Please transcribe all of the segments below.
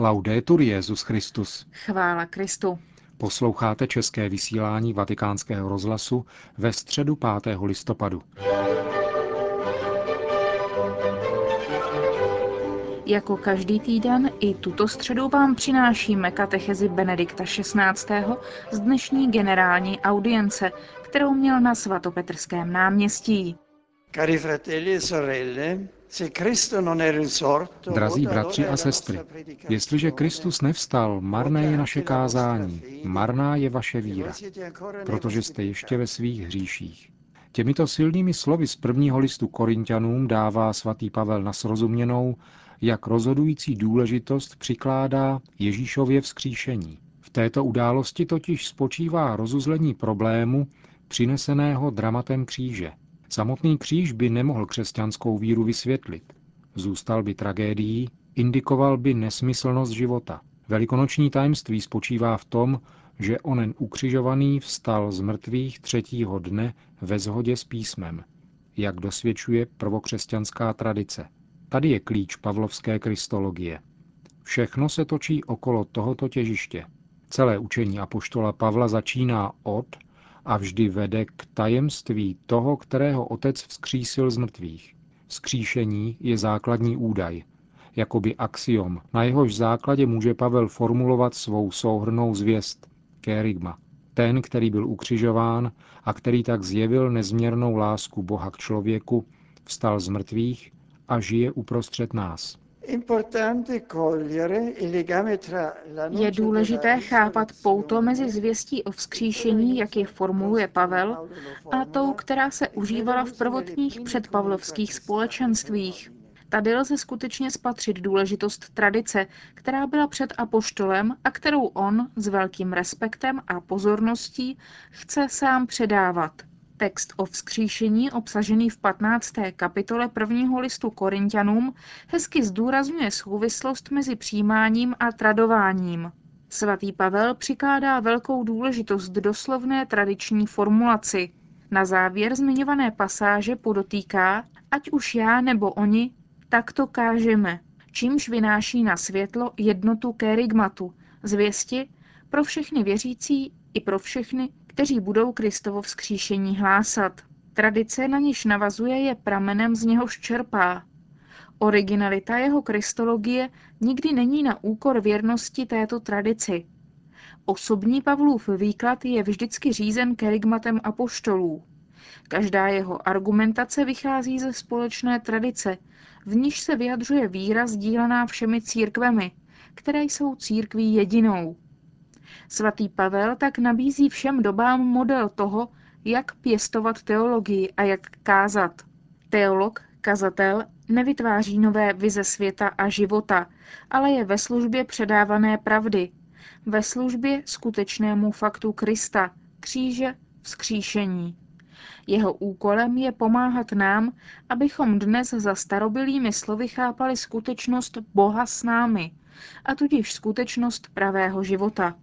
Laudetur Jezus Christus. Chvála Kristu. Posloucháte české vysílání Vatikánského rozhlasu ve středu 5. listopadu. Jako každý týden i tuto středu vám přinášíme katechezi Benedikta XVI. z dnešní generální audience, kterou měl na svatopetrském náměstí. Cari fratelli e sorelle, Drazí bratři a sestry, jestliže Kristus nevstal, marné je naše kázání, marná je vaše víra, protože jste ještě ve svých hříších. Těmito silnými slovy z prvního listu Korintianům dává svatý Pavel na srozuměnou, jak rozhodující důležitost přikládá Ježíšově vzkříšení. V této události totiž spočívá rozuzlení problému přineseného dramatem kříže. Samotný kříž by nemohl křesťanskou víru vysvětlit. Zůstal by tragédií, indikoval by nesmyslnost života. Velikonoční tajemství spočívá v tom, že onen ukřižovaný vstal z mrtvých třetího dne ve shodě s písmem, jak dosvědčuje prvokřesťanská tradice. Tady je klíč pavlovské kristologie. Všechno se točí okolo tohoto těžiště. Celé učení apoštola Pavla začíná od a vždy vede k tajemství toho, kterého otec vzkřísil z mrtvých. Skříšení je základní údaj, jakoby axiom, na jehož základě může Pavel formulovat svou souhrnou zvěst, kérigma. Ten, který byl ukřižován a který tak zjevil nezměrnou lásku Boha k člověku, vstal z mrtvých a žije uprostřed nás. Je důležité chápat pouto mezi zvěstí o vzkříšení, jak je formuluje Pavel, a tou, která se užívala v prvotních předpavlovských společenstvích. Tady lze skutečně spatřit důležitost tradice, která byla před apoštolem a kterou on s velkým respektem a pozorností chce sám předávat. Text o vzkříšení obsažený v 15. kapitole prvního listu Korintianům hezky zdůrazňuje souvislost mezi přijímáním a tradováním. Svatý Pavel přikládá velkou důležitost doslovné tradiční formulaci. Na závěr zmiňované pasáže podotýká, ať už já nebo oni, tak to kážeme, čímž vynáší na světlo jednotu kérigmatu, zvěsti pro všechny věřící i pro všechny, kteří budou Kristovo vzkříšení hlásat. Tradice, na níž navazuje, je pramenem, z něhož čerpá. Originalita jeho kristologie nikdy není na úkor věrnosti této tradici. Osobní Pavlův výklad je vždycky řízen kerygmatem apoštolů. Každá jeho argumentace vychází ze společné tradice, v níž se vyjadřuje víra sdílená všemi církvemi, které jsou církví jedinou. Svatý Pavel tak nabízí všem dobám model toho, jak pěstovat teologii a jak kázat. Teolog, kazatel, nevytváří nové vize světa a života, ale je ve službě předávané pravdy, ve službě skutečnému faktu Krista, kříže, vzkříšení. Jeho úkolem je pomáhat nám, abychom dnes za starobilými slovy chápali skutečnost Boha s námi, a tudíž skutečnost pravého života.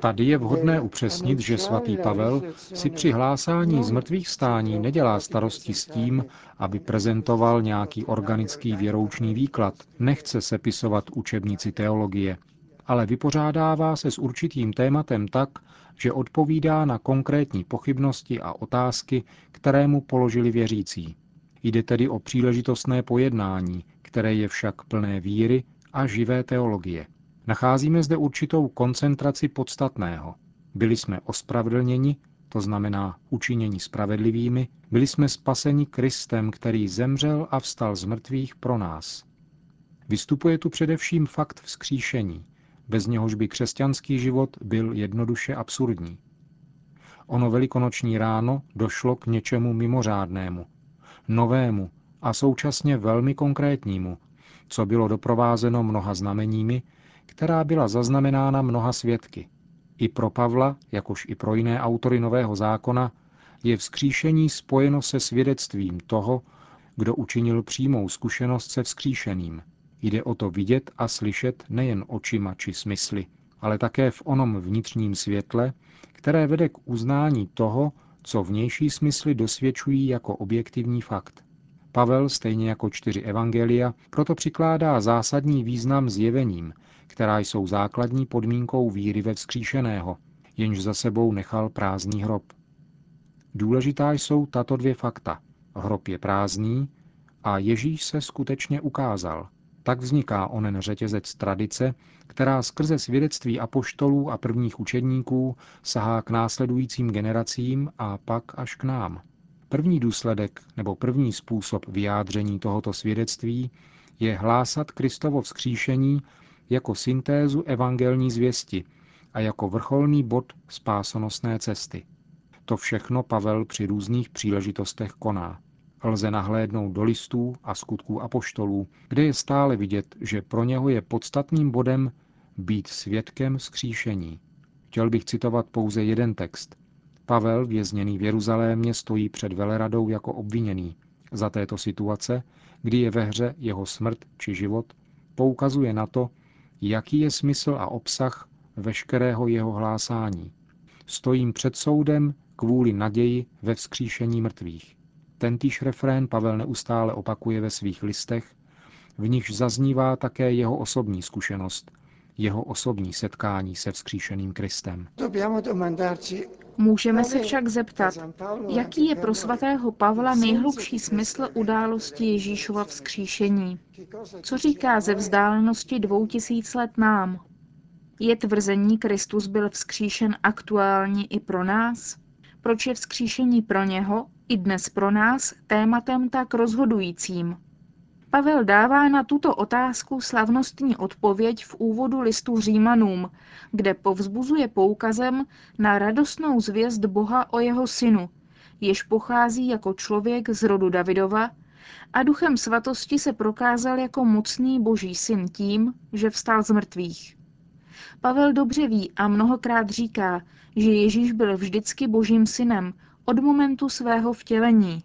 Tady je vhodné upřesnit, že svatý Pavel si při hlásání z mrtvých stání nedělá starosti s tím, aby prezentoval nějaký organický věroučný výklad, nechce sepisovat učebnici teologie, ale vypořádává se s určitým tématem tak, že odpovídá na konkrétní pochybnosti a otázky, které mu položili věřící. Jde tedy o příležitostné pojednání, které je však plné víry a živé teologie. Nacházíme zde určitou koncentraci podstatného. Byli jsme ospravedlněni, to znamená učiněni spravedlivými, byli jsme spaseni Kristem, který zemřel a vstal z mrtvých pro nás. Vystupuje tu především fakt vzkříšení, bez něhož by křesťanský život byl jednoduše absurdní. Ono velikonoční ráno došlo k něčemu mimořádnému, novému a současně velmi konkrétnímu, co bylo doprovázeno mnoha znameními, která byla zaznamenána mnoha svědky. I pro Pavla, jakož i pro jiné autory Nového zákona, je vzkříšení spojeno se svědectvím toho, kdo učinil přímou zkušenost se vzkříšeným. Jde o to vidět a slyšet nejen očima či smysly, ale také v onom vnitřním světle, které vede k uznání toho, co vnější smysly dosvědčují jako objektivní fakt. Pavel, stejně jako čtyři evangelia, proto přikládá zásadní význam zjevením, která jsou základní podmínkou víry ve vzkříšeného, jenž za sebou nechal prázdný hrob. Důležitá jsou tato dvě fakta. Hrob je prázdný a Ježíš se skutečně ukázal. Tak vzniká onen řetězec tradice, která skrze svědectví apoštolů a prvních učedníků sahá k následujícím generacím a pak až k nám. První důsledek nebo první způsob vyjádření tohoto svědectví je hlásat Kristovo vzkříšení jako syntézu evangelní zvěsti a jako vrcholný bod spásonosné cesty. To všechno Pavel při různých příležitostech koná. Lze nahlédnout do listů a skutků apoštolů, kde je stále vidět, že pro něho je podstatným bodem být svědkem skříšení. Chtěl bych citovat pouze jeden text. Pavel, vězněný v Jeruzalémě, stojí před veleradou jako obviněný. Za této situace, kdy je ve hře jeho smrt či život, poukazuje na to, jaký je smysl a obsah veškerého jeho hlásání. Stojím před soudem kvůli naději ve vzkříšení mrtvých. Tentýž refrén Pavel neustále opakuje ve svých listech, v nichž zaznívá také jeho osobní zkušenost, jeho osobní setkání se vzkříšeným Kristem. Můžeme se však zeptat, jaký je pro svatého Pavla nejhlubší smysl události Ježíšova vzkříšení? Co říká ze vzdálenosti dvou tisíc let nám? Je tvrzení Kristus byl vzkříšen aktuální i pro nás? Proč je vzkříšení pro něho i dnes pro nás tématem tak rozhodujícím? Pavel dává na tuto otázku slavnostní odpověď v úvodu listu Římanům, kde povzbuzuje poukazem na radostnou zvěst Boha o jeho synu, jež pochází jako člověk z rodu Davidova a duchem svatosti se prokázal jako mocný boží syn tím, že vstal z mrtvých. Pavel dobře ví a mnohokrát říká, že Ježíš byl vždycky božím synem od momentu svého vtělení.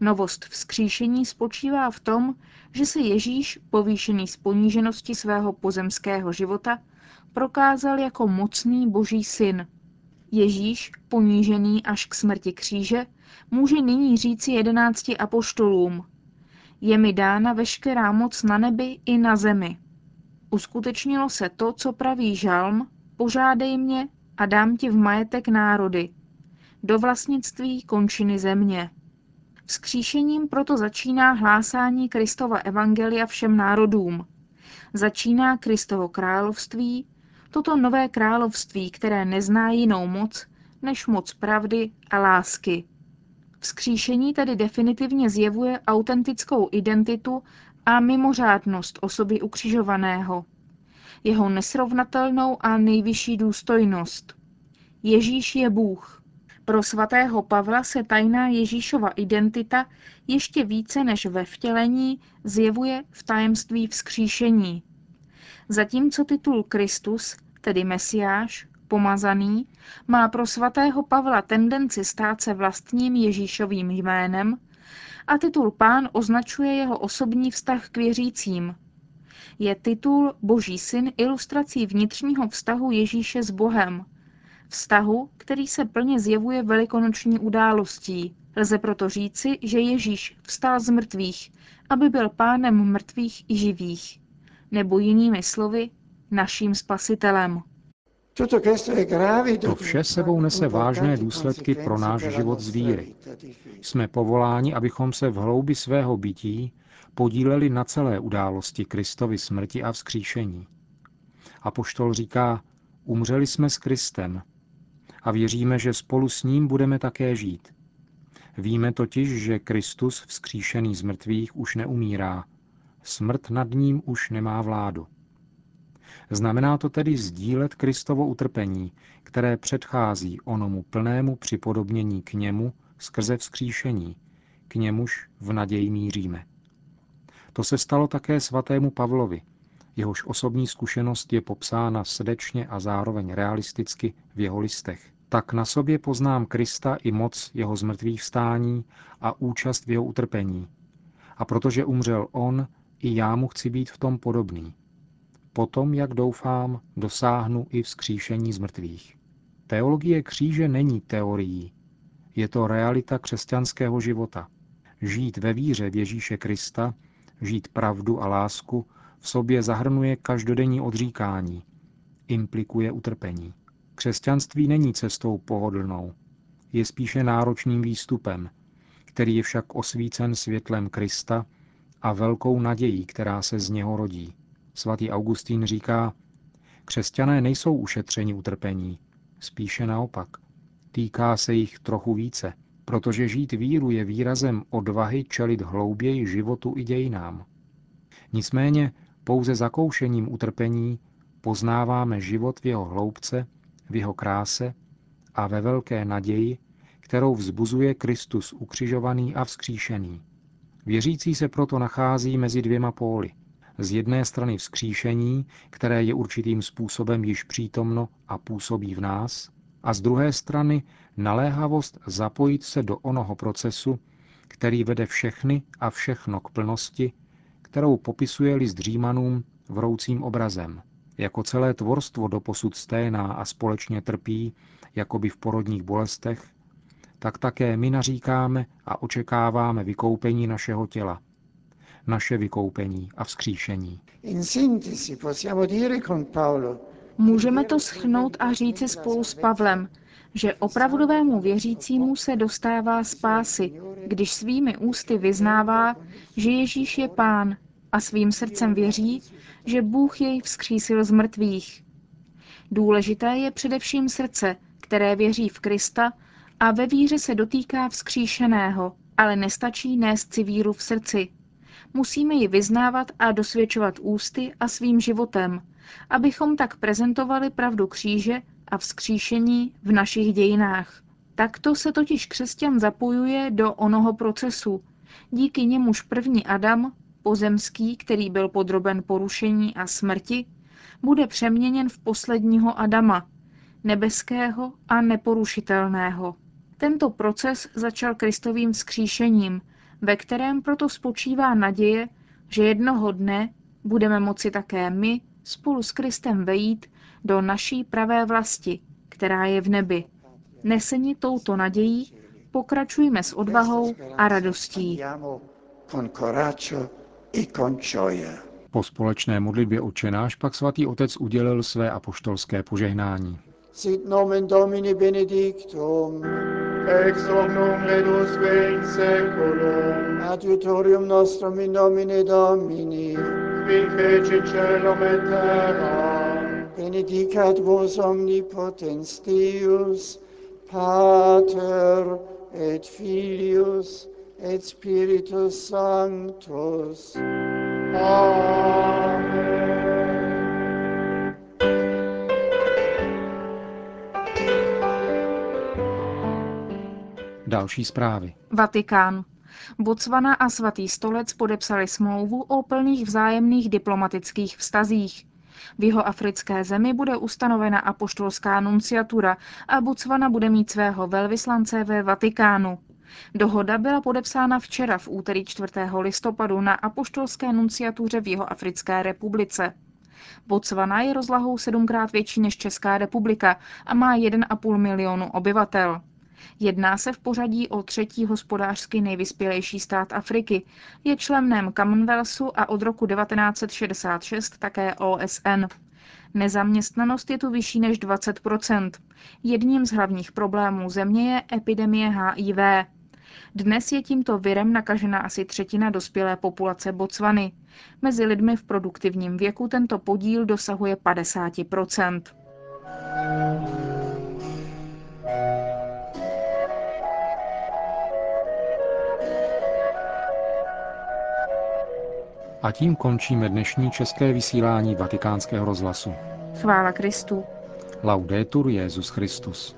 Novost vzkříšení spočívá v tom, že se Ježíš, povýšený z poníženosti svého pozemského života, prokázal jako mocný boží syn. Ježíš, ponížený až k smrti kříže, může nyní říci jedenácti apoštolům. Je mi dána veškerá moc na nebi i na zemi. Uskutečnilo se to, co praví žalm, požádej mě a dám ti v majetek národy, do vlastnictví končiny země. Vzkříšením proto začíná hlásání Kristova evangelia všem národům. Začíná Kristovo království, toto nové království, které nezná jinou moc, než moc pravdy a lásky. Vzkříšení tedy definitivně zjevuje autentickou identitu a mimořádnost osoby ukřižovaného, jeho nesrovnatelnou a nejvyšší důstojnost. Ježíš je Bůh. Pro svatého Pavla se tajná Ježíšova identita ještě více než ve vtělení zjevuje v tajemství vzkříšení. Zatímco titul Kristus, tedy Mesiáš, pomazaný, má pro svatého Pavla tendenci stát se vlastním Ježíšovým jménem, a titul pán označuje jeho osobní vztah k věřícím. Je titul Boží syn ilustrací vnitřního vztahu Ježíše s Bohem, vztahu, který se plně zjevuje velikonoční událostí. Lze proto říci, že Ježíš vstal z mrtvých, aby byl pánem mrtvých i živých, nebo jinými slovy, naším spasitelem. To vše sebou nese vážné důsledky pro náš život z víry. Jsme povoláni, abychom se v hloubi svého bytí podíleli na celé události Kristovy smrti a vzkříšení. A poštol říká, umřeli jsme s Kristem a věříme, že spolu s ním budeme také žít. Víme totiž, že Kristus vzkříšený z mrtvých už neumírá. Smrt nad ním už nemá vládu. Znamená to tedy sdílet Kristovo utrpení, které předchází onomu plnému připodobnění k němu skrze vzkříšení, k němuž v naději míříme. To se stalo také svatému Pavlovi, jehož osobní zkušenost je popsána srdečně a zároveň realisticky v jeho listech. Tak na sobě poznám Krista i moc jeho zmrtvých vstání a účast v jeho utrpení. A protože umřel on, i já mu chci být v tom podobný. Potom, jak doufám, dosáhnu i vzkříšení z mrtvých. Teologie kříže není teorií. Je to realita křesťanského života. Žít ve víře v Ježíše Krista, žít pravdu a lásku, v sobě zahrnuje každodenní odříkání, implikuje utrpení. Křesťanství není cestou pohodlnou, je spíše náročným výstupem, který je však osvícen světlem Krista a velkou nadějí, která se z něho rodí. Svatý Augustín říká, křesťané nejsou ušetřeni utrpení, spíše naopak. Týká se jich trochu více, protože žít víru je výrazem odvahy čelit hlouběji životu i dějinám. Nicméně pouze zakoušením utrpení poznáváme život v jeho hloubce, v jeho kráse a ve velké naději, kterou vzbuzuje Kristus ukřižovaný a vzkříšený. Věřící se proto nachází mezi dvěma póly. Z jedné strany vzkříšení, které je určitým způsobem již přítomno a působí v nás, a z druhé strany naléhavost zapojit se do onoho procesu, který vede všechny a všechno k plnosti, kterou popisuje list Římanům vroucím obrazem. Jako celé tvorstvo doposud sténá a společně trpí, jako by v porodních bolestech, tak také my naříkáme a očekáváme vykoupení našeho těla, naše vykoupení a vzkříšení. Můžeme to schnout a říci spolu s Pavlem, že opravdovému věřícímu se dostává spásy, když svými ústy vyznává, že Ježíš je pán a svým srdcem věří, že Bůh jej vzkřísil z mrtvých. Důležité je především srdce, které věří v Krista a ve víře se dotýká vzkříšeného, ale nestačí nést si víru v srdci. Musíme ji vyznávat a dosvědčovat ústy a svým životem, abychom tak prezentovali pravdu kříže a vzkříšení v našich dějinách. Takto se totiž křesťan zapojuje do onoho procesu, díky němuž první Adam, pozemský, který byl podroben porušení a smrti, bude přeměněn v posledního Adama, nebeského a neporušitelného. Tento proces začal Kristovým vzkříšením, ve kterém proto spočívá naděje, že jednoho dne budeme moci také my spolu s Kristem vejít do naší pravé vlasti, která je v nebi. Neseni touto nadějí pokračujme s odvahou a radostí. Po společné modlitbě očenáš pak svatý otec udělil své apoštolské požehnání. Sit nomen Domini benedictum. Ex hoc nunc et usque in seculum. Adiutorium nostrum in nomine Domini. Qui feci celum et terra. Benedicat vos omnipotens Deus, Pater et Filius et Spiritus Sanctus. Amen. Další zprávy. Vatikán. Botswana a svatý stolec podepsali smlouvu o plných vzájemných diplomatických vztazích. V jeho africké zemi bude ustanovena apoštolská nunciatura a Botswana bude mít svého velvyslance ve Vatikánu. Dohoda byla podepsána včera v úterý 4. listopadu na apoštolské nunciatuře v jeho africké republice. Botswana je rozlohou sedmkrát větší než Česká republika a má 1,5 milionu obyvatel. Jedná se v pořadí o třetí hospodářsky nejvyspělejší stát Afriky. Je členem Commonwealthu a od roku 1966 také OSN. Nezaměstnanost je tu vyšší než 20% Jedním z hlavních problémů země je epidemie HIV. Dnes je tímto virem nakažena asi třetina dospělé populace Botswany. Mezi lidmi v produktivním věku tento podíl dosahuje 50 A tím končíme dnešní české vysílání vatikánského rozhlasu. Chvála Kristu. Laudetur Jezus Christus.